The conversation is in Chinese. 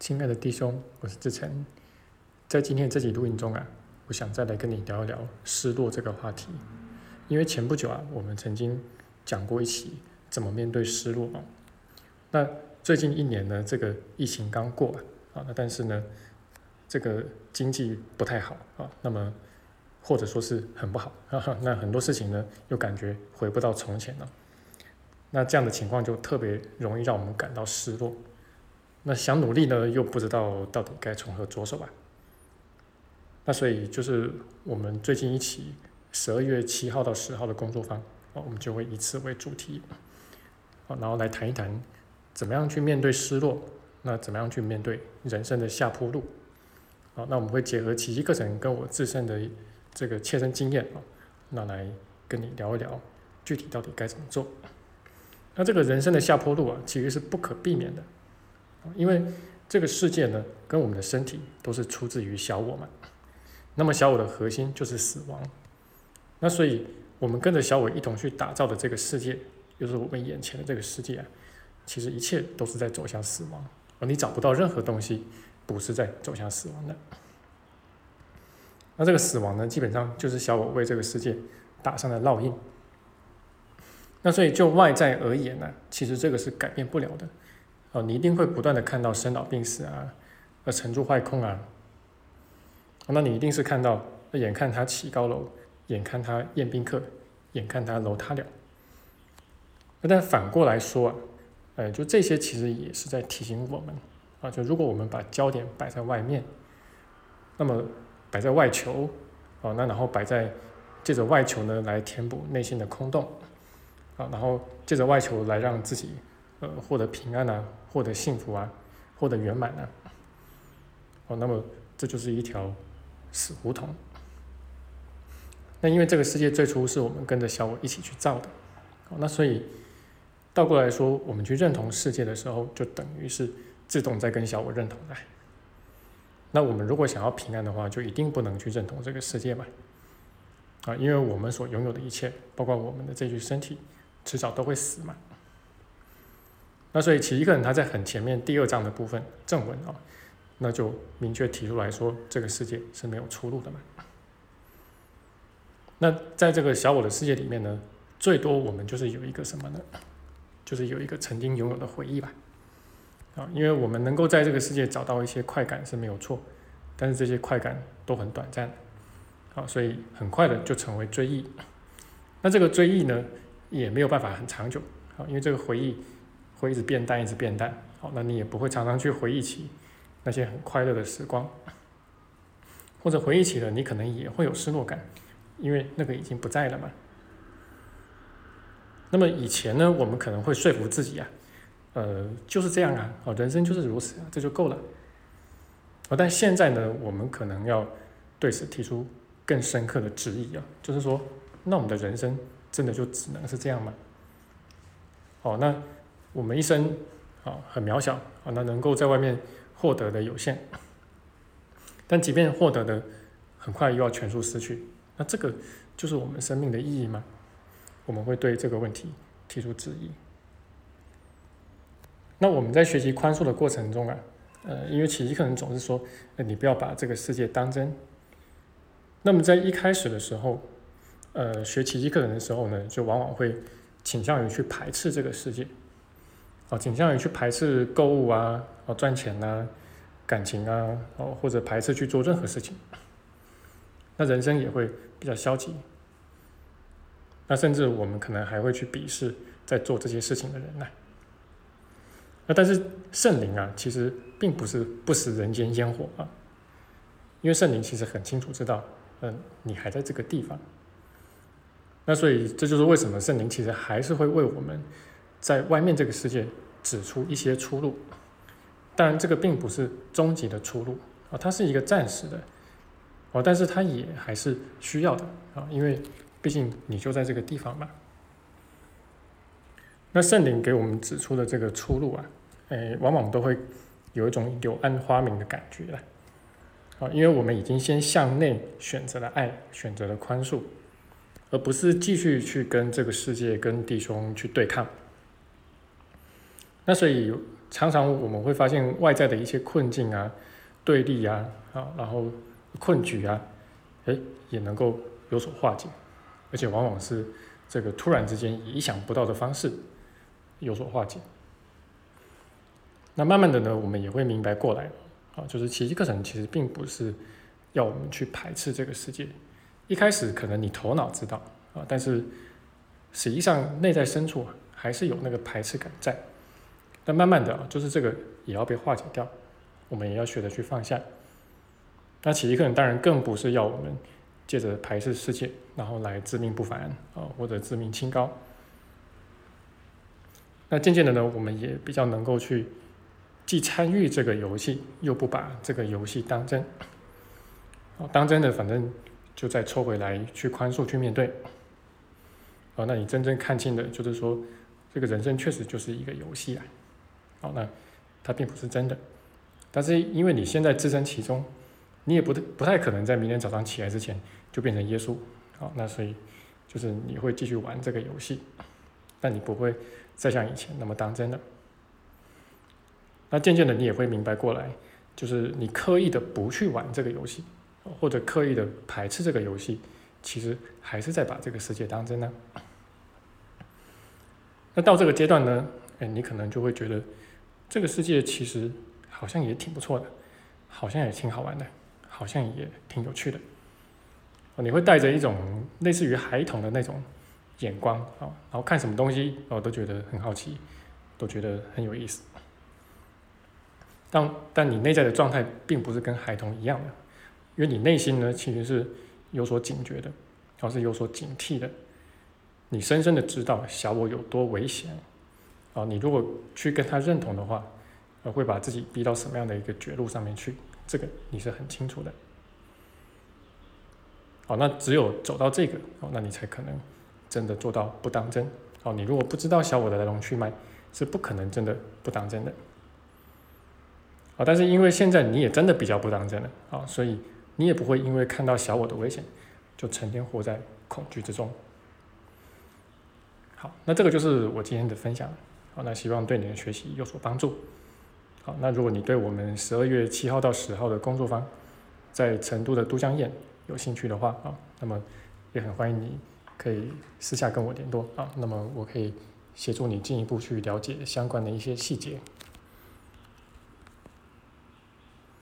亲爱的弟兄，我是志成，在今天这集录音中啊，我想再来跟你聊一聊失落这个话题。因为前不久啊，我们曾经讲过一起怎么面对失落啊。那最近一年呢，这个疫情刚过啊，那但是呢，这个经济不太好啊，那么或者说是很不好，那很多事情呢又感觉回不到从前了。那这样的情况就特别容易让我们感到失落。那想努力呢，又不知道到底该从何着手吧。那所以就是我们最近一起十二月七号到十号的工作坊，哦，我们就会以此为主题，啊，然后来谈一谈怎么样去面对失落，那怎么样去面对人生的下坡路，好，那我们会结合奇迹课程跟我自身的这个切身经验啊，那来跟你聊一聊具体到底该怎么做。那这个人生的下坡路啊，其实是不可避免的。因为这个世界呢，跟我们的身体都是出自于小我嘛。那么小我的核心就是死亡。那所以，我们跟着小我一同去打造的这个世界，就是我们眼前的这个世界啊，其实一切都是在走向死亡。而你找不到任何东西不是在走向死亡的。那这个死亡呢，基本上就是小我为这个世界打上的烙印。那所以就外在而言呢，其实这个是改变不了的。哦，你一定会不断的看到生老病死啊，呃，沉住坏空啊，那你一定是看到，眼看他起高楼，眼看他宴宾客，眼看他楼塌了。那但反过来说啊，呃，就这些其实也是在提醒我们啊，就如果我们把焦点摆在外面，那么摆在外求，啊，那然后摆在借着外求呢来填补内心的空洞，啊，然后借着外求来让自己呃获得平安啊。获得幸福啊，获得圆满啊，哦，那么这就是一条死胡同。那因为这个世界最初是我们跟着小我一起去造的，哦，那所以倒过来说，我们去认同世界的时候，就等于是自动在跟小我认同的。那我们如果想要平安的话，就一定不能去认同这个世界嘛，啊，因为我们所拥有的一切，包括我们的这具身体，迟早都会死嘛。那所以，其一个人他在很前面第二章的部分正文啊，那就明确提出来说，这个世界是没有出路的嘛。那在这个小我的世界里面呢，最多我们就是有一个什么呢？就是有一个曾经拥有的回忆吧。啊，因为我们能够在这个世界找到一些快感是没有错，但是这些快感都很短暂。啊，所以很快的就成为追忆。那这个追忆呢，也没有办法很长久。啊，因为这个回忆。会一直变淡，一直变淡。好，那你也不会常常去回忆起那些很快乐的时光，或者回忆起了，你可能也会有失落感，因为那个已经不在了嘛。那么以前呢，我们可能会说服自己啊，呃，就是这样啊，哦，人生就是如此啊，这就够了。哦，但现在呢，我们可能要对此提出更深刻的质疑啊，就是说，那我们的人生真的就只能是这样吗？哦，那。我们一生啊很渺小啊，那能够在外面获得的有限，但即便获得的很快又要全数失去，那这个就是我们生命的意义吗？我们会对这个问题提出质疑。那我们在学习宽恕的过程中啊，呃，因为奇迹课程总是说，呃，你不要把这个世界当真。那么在一开始的时候，呃，学奇迹课程的时候呢，就往往会倾向于去排斥这个世界。哦，倾向于去排斥购物啊，哦赚钱呐，感情啊，哦或者排斥去做任何事情，那人生也会比较消极。那甚至我们可能还会去鄙视在做这些事情的人呢。那但是圣灵啊，其实并不是不食人间烟火啊，因为圣灵其实很清楚知道，嗯，你还在这个地方。那所以这就是为什么圣灵其实还是会为我们。在外面这个世界指出一些出路，当然这个并不是终极的出路啊，它是一个暂时的哦，但是它也还是需要的啊，因为毕竟你就在这个地方嘛。那圣灵给我们指出的这个出路啊，诶，往往都会有一种柳暗花明的感觉了啊，因为我们已经先向内选择了爱，选择了宽恕，而不是继续去跟这个世界、跟弟兄去对抗。那所以常常我们会发现外在的一些困境啊、对立啊、啊，然后困局啊，哎，也能够有所化解，而且往往是这个突然之间意想不到的方式有所化解。那慢慢的呢，我们也会明白过来，啊，就是奇迹课程其实并不是要我们去排斥这个世界。一开始可能你头脑知道啊，但是实际上内在深处还是有那个排斥感在。但慢慢的啊，就是这个也要被化解掉，我们也要学着去放下。那奇迹课程当然更不是要我们借着排斥世界，然后来自命不凡啊，或者自命清高。那渐渐的呢，我们也比较能够去既参与这个游戏，又不把这个游戏当真。哦，当真的，反正。就再抽回来去宽恕去面对，哦，那你真正看清的，就是说，这个人生确实就是一个游戏啊，好，那它并不是真的，但是因为你现在置身其中，你也不不太可能在明天早上起来之前就变成耶稣，好，那所以就是你会继续玩这个游戏，但你不会再像以前那么当真的，那渐渐的你也会明白过来，就是你刻意的不去玩这个游戏。或者刻意的排斥这个游戏，其实还是在把这个世界当真呢。那到这个阶段呢，哎，你可能就会觉得这个世界其实好像也挺不错的，好像也挺好玩的，好像也挺有趣的。你会带着一种类似于孩童的那种眼光啊，然后看什么东西哦都觉得很好奇，都觉得很有意思。但但你内在的状态并不是跟孩童一样的。因为你内心呢，其实是有所警觉的，而是有所警惕的。你深深的知道小我有多危险，啊，你如果去跟他认同的话，呃，会把自己逼到什么样的一个绝路上面去？这个你是很清楚的。好，那只有走到这个，哦，那你才可能真的做到不当真。哦，你如果不知道小我的来龙去脉，是不可能真的不当真的。啊，但是因为现在你也真的比较不当真了，啊，所以。你也不会因为看到小我的危险，就成天活在恐惧之中。好，那这个就是我今天的分享。好，那希望对你的学习有所帮助。好，那如果你对我们十二月七号到十号的工作坊，在成都的都江堰有兴趣的话，啊，那么也很欢迎你可以私下跟我联络啊，那么我可以协助你进一步去了解相关的一些细节。